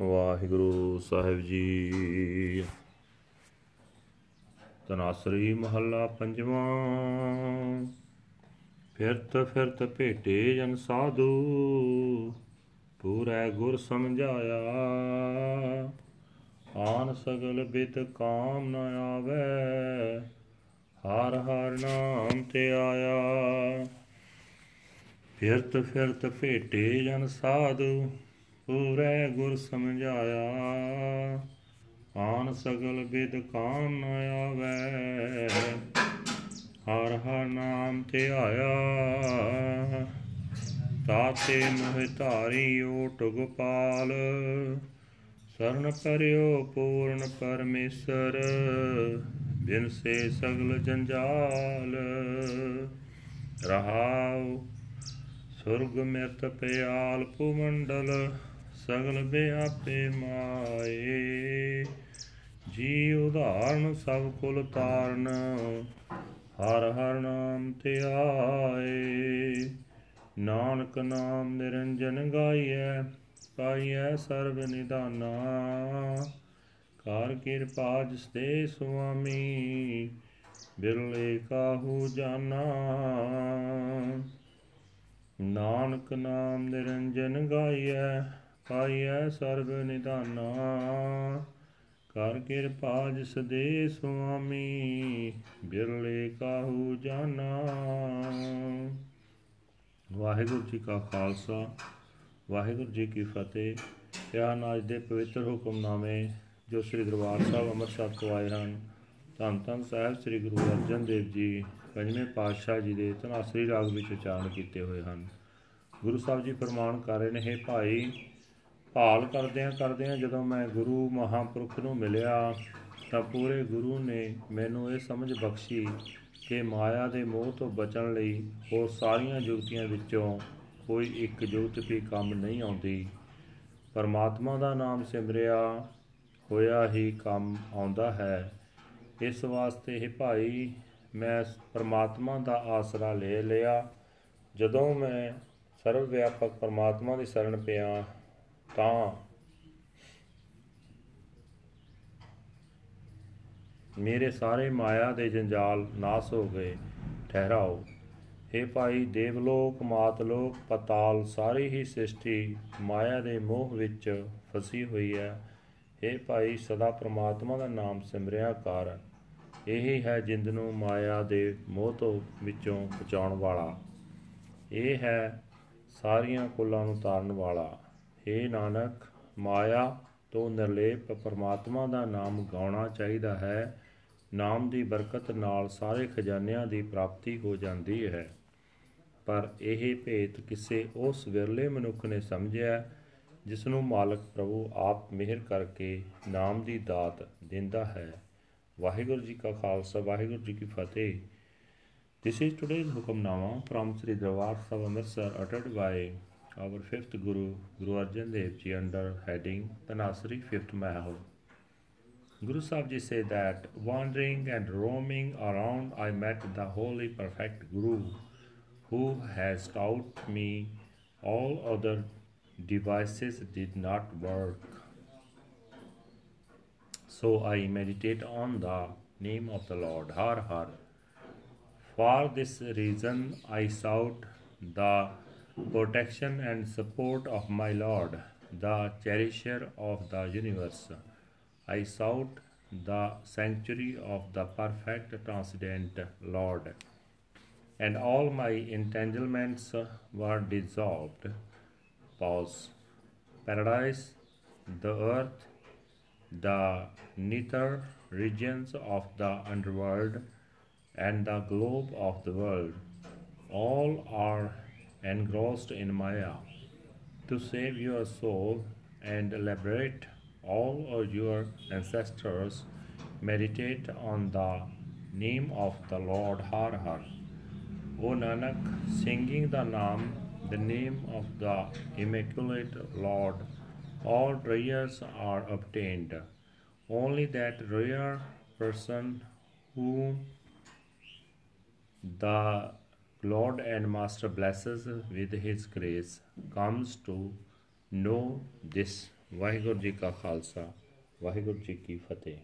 ਵਾਹਿਗੁਰੂ ਸਾਹਿਬ ਜੀ। ਤਨਾਸਰੀ ਮਹੱਲਾ ਪੰਜਵਾਂ। ਫਿਰਤ ਫਿਰਤ ਭੇਟੇ ਜਨ ਸਾਧੂ, ਪੂਰੈ ਗੁਰ ਸਮਝਾਇਆ। ਆਨ ਸਗਲ ਬਿਤ ਕਾਮ ਨ ਆਵੇ, ਹਰ ਹਰ ਨਾਮ ਤੇ ਆਇਆ। ਫਿਰਤ ਫਿਰਤ ਭੇਟੇ ਜਨ ਸਾਧੂ ਪੂਰੇ ਗੁਰ ਸਮਝਾਇਆ। ਆਨ ਸਗਲ ਬਿਦ ਕਾਮ ਨ ਆਵੇ। ਹਰ ਹਰ ਨਾਮ ਤੇ ਆਇਆ। ਤਾਤੇ ਮੋਹਿ ਧਾਰੀ ਓਟ ਗੋਪਾਲ। ਸਰਨ ਪਰਿਓ ਪੂਰਨ ਪਰਮੇਸ਼ਰ। ਬਿਨ ਸੇ ਸਗਲ ਜੰਜਾਲ। ਰਹਾਉ ਸੁਰਗ ਮਿਰਤ ਪਿਆਲ ਪੁਮੰਡਲ ਸਗਲ ਬਿਆਪੇ ਮਾਏ। ਜੀ ਉਧਾਰਨ ਸਭ ਕੁਲ ਤਾਰਨ, ਹਰ ਹਰ ਨਾਮ ਤੇ ਆਏ। ਨਾਨਕ ਨਾਮ ਨਿਰੰਜਨ ਗਾਈਐ, ਪਾਈਐ ਸਰਬ ਨਿਦਾਨਾ। ਕਾਰ ਕਿਰਪਾ ਜਿਸ ਦੇ ਸੁਆਮੀ, ਬਿਰਲੇ ਕਾਹੂ ਜਾਨਾ। ਨਾਨਕ ਨਾਮ ਨਿਰੰਜਨ ਗਾਈਐ ਪਾਈਐ ਸਰਬ ਨਿਧਾਨਾ। ਕਰ ਕਿਰਪਾ ਜਿਸ ਦੇ ਸੁਆਮੀ, ਬਿਰਲੇ ਕਾਹੂ ਜਾਨਾ। ਵਾਹਿਗੁਰੂ ਜੀ ਕਾ ਖਾਲਸਾ, ਵਾਹਿਗੁਰੂ ਜੀ ਕੀ ਫਤਿਹ। ਧਿਆਨ ਅੱਜ ਦੇ ਪਵਿੱਤਰ ਹੁਕਮਨਾਮੇ ਜੋ ਸ੍ਰੀ ਦਰਬਾਰ ਸਾਹਿਬ ਅੰਮ੍ਰਿਤਸਰ ਤੋਂ ਆਏ ਹਨ, ਧੰਨ ਧੰਨ ਸਾਹਿਬ ਸ੍ਰੀ ਗੁਰੂ ਅਰਜਨ ਦੇਵ ਜੀ, ਪੰਜਵੇਂ ਪਾਤਸ਼ਾਹ ਜੀ ਦੇ ਧਨਾਸਰੀ ਰਾਗ ਵਿੱਚ ਉਚਾਰਨ ਕੀਤੇ ਹੋਏ ਹਨ। ਗੁਰੂ ਸਾਹਿਬ ਜੀ ਫਰਮਾਨ ਕਰ ਰਹੇ ਨੇ, ਹੈ ਭਾਈ ਭਾਲ ਕਰਦਿਆਂ ਕਰਦਿਆਂ ਜਦੋਂ ਮੈਂ ਗੁਰੂ ਮਹਾਪੁਰਖ ਨੂੰ ਮਿਲਿਆ, ਤਾਂ ਪੂਰੇ ਗੁਰੂ ਨੇ ਮੈਨੂੰ ਇਹ ਸਮਝ ਬਖਸ਼ੀ ਕਿ ਮਾਇਆ ਦੇ ਮੋਹ ਤੋਂ ਬਚਣ ਲਈ ਹੋਰ ਸਾਰੀਆਂ ਜੁਗਤੀਆਂ ਵਿੱਚੋਂ ਕੋਈ ਇੱਕ ਜੁਗਤ ਵੀ ਕੰਮ ਨਹੀਂ ਆਉਂਦੀ। ਪਰਮਾਤਮਾ ਦਾ ਨਾਮ ਸਿਮਰਿਆ, ਹੋਇਆ ਹੀ ਕੰਮ ਆਉਂਦਾ ਹੈ। ਇਸ ਵਾਸਤੇ ਇਹ ਭਾਈ, ਮੈਂ ਪਰਮਾਤਮਾ ਦਾ ਆਸਰਾ ਲੈ ਲਿਆ। ਜਦੋਂ ਮੈਂ ਸਰਵ ਵਿਆਪਕ ਪਰਮਾਤਮਾ ਦੀ ਸ਼ਰਨ ਪਿਆ ਤਾਂ ਮੇਰੇ ਸਾਰੇ ਮਾਇਆ ਦੇ ਜੰਜਾਲ ਨਾਸ ਹੋ ਗਏ, ਠਹਿਰਾਓ। हे ਭਾਈ ਦੇਵਲੋਕ, ਮਾਤਲੋਕ, ਪਤਾਲ, ਸਾਰੀ ਹੀ ਸ੍ਰਿਸ਼ਟੀ ਮਾਇਆ ਦੇ ਮੋਹ ਵਿੱਚ ਫਸੀ ਹੋਈ ਹੈ। हे ਭਾਈ ਸਦਾ ਪ੍ਰਮਾਤਮਾ ਦਾ ਨਾਮ ਸਿਮਰਿਆ ਕਰ। ਇਹ ਹੈ ਜਿੰਦ ਨੂੰ ਮਾਇਆ ਦੇ ਮੋਹ ਤੋਂ ਵਿੱਚੋਂ ਬਚਾਉਣ ਵਾਲਾ। ਇਹ ਹੈ ਸਾਰੀਆਂ ਕੁੱਲਾਂ ਨੂੰ ਤਾਰਨ ਵਾਲਾ। हे ਨਾਨਕ, ਮਾਇਆ, ਤੋਂ ਨਿਰਲੇਪ ਪਰਮਾਤਮਾ ਦਾ ਨਾਮ ਗਾਉਣਾ ਚਾਹੀਦਾ ਹੈ। ਨਾਮ ਦੀ ਬਰਕਤ ਨਾਲ ਸਾਰੇ ਖਜ਼ਾਨਿਆਂ ਦੀ ਪ੍ਰਾਪਤੀ ਹੋ ਜਾਂਦੀ ਹੈ। ਪਰ ਇਹ ਭੇਤ ਕਿਸੇ ਉਸ ਵਿਰਲੇ ਮਨੁੱਖ ਨੇ ਸਮਝਿਆ ਜਿਸ ਨੂੰ ਮਾਲਕ ਪ੍ਰਭੂ ਆਪ ਮਿਹਰ ਕਰਕੇ ਨਾਮ ਦੀ ਦਾਤ ਦਿੰਦਾ ਹੈ। ਵਾਹਿਗੁਰੂ ਜੀ ਕਾ ਖਾਲਸਾ, ਵਾਹਿਗੁਰੂ ਜੀ ਕੀ ਫਤਿਹ। This is today's Hukamnama from Sri Darbar Sahib Amritsar, uttered by our fifth Guru, Guru Arjan Dev Ji under heading Tanasri Fifth Mahal. Guru Sahib Ji said that wandering and roaming around I met the holy perfect Guru who has taught me all other devices did not work. So I meditate on the name of the Lord, Har Har. For this reason, I sought the protection and support of my Lord, the cherisher of the universe. I sought the sanctuary of the perfect transcendent Lord, and all my entanglements were dissolved. Pause. Paradise, the earth, the nether regions of the underworld and the globe of the world. All are engrossed in Maya. To save your soul and liberate all of your ancestors, meditate on the name of the Lord Har Har. O Nanak, singing the Naam, the name of the Immaculate Lord, all prayers are obtained. Only that rare person whom the Lord and Master blesses with His grace comes to know this. Waheguru ji ਕਾ ਖਾਲਸਾ ਵਾਹਿਗੁਰੂ ਜੀ ਕੀ ਫਤਿਹ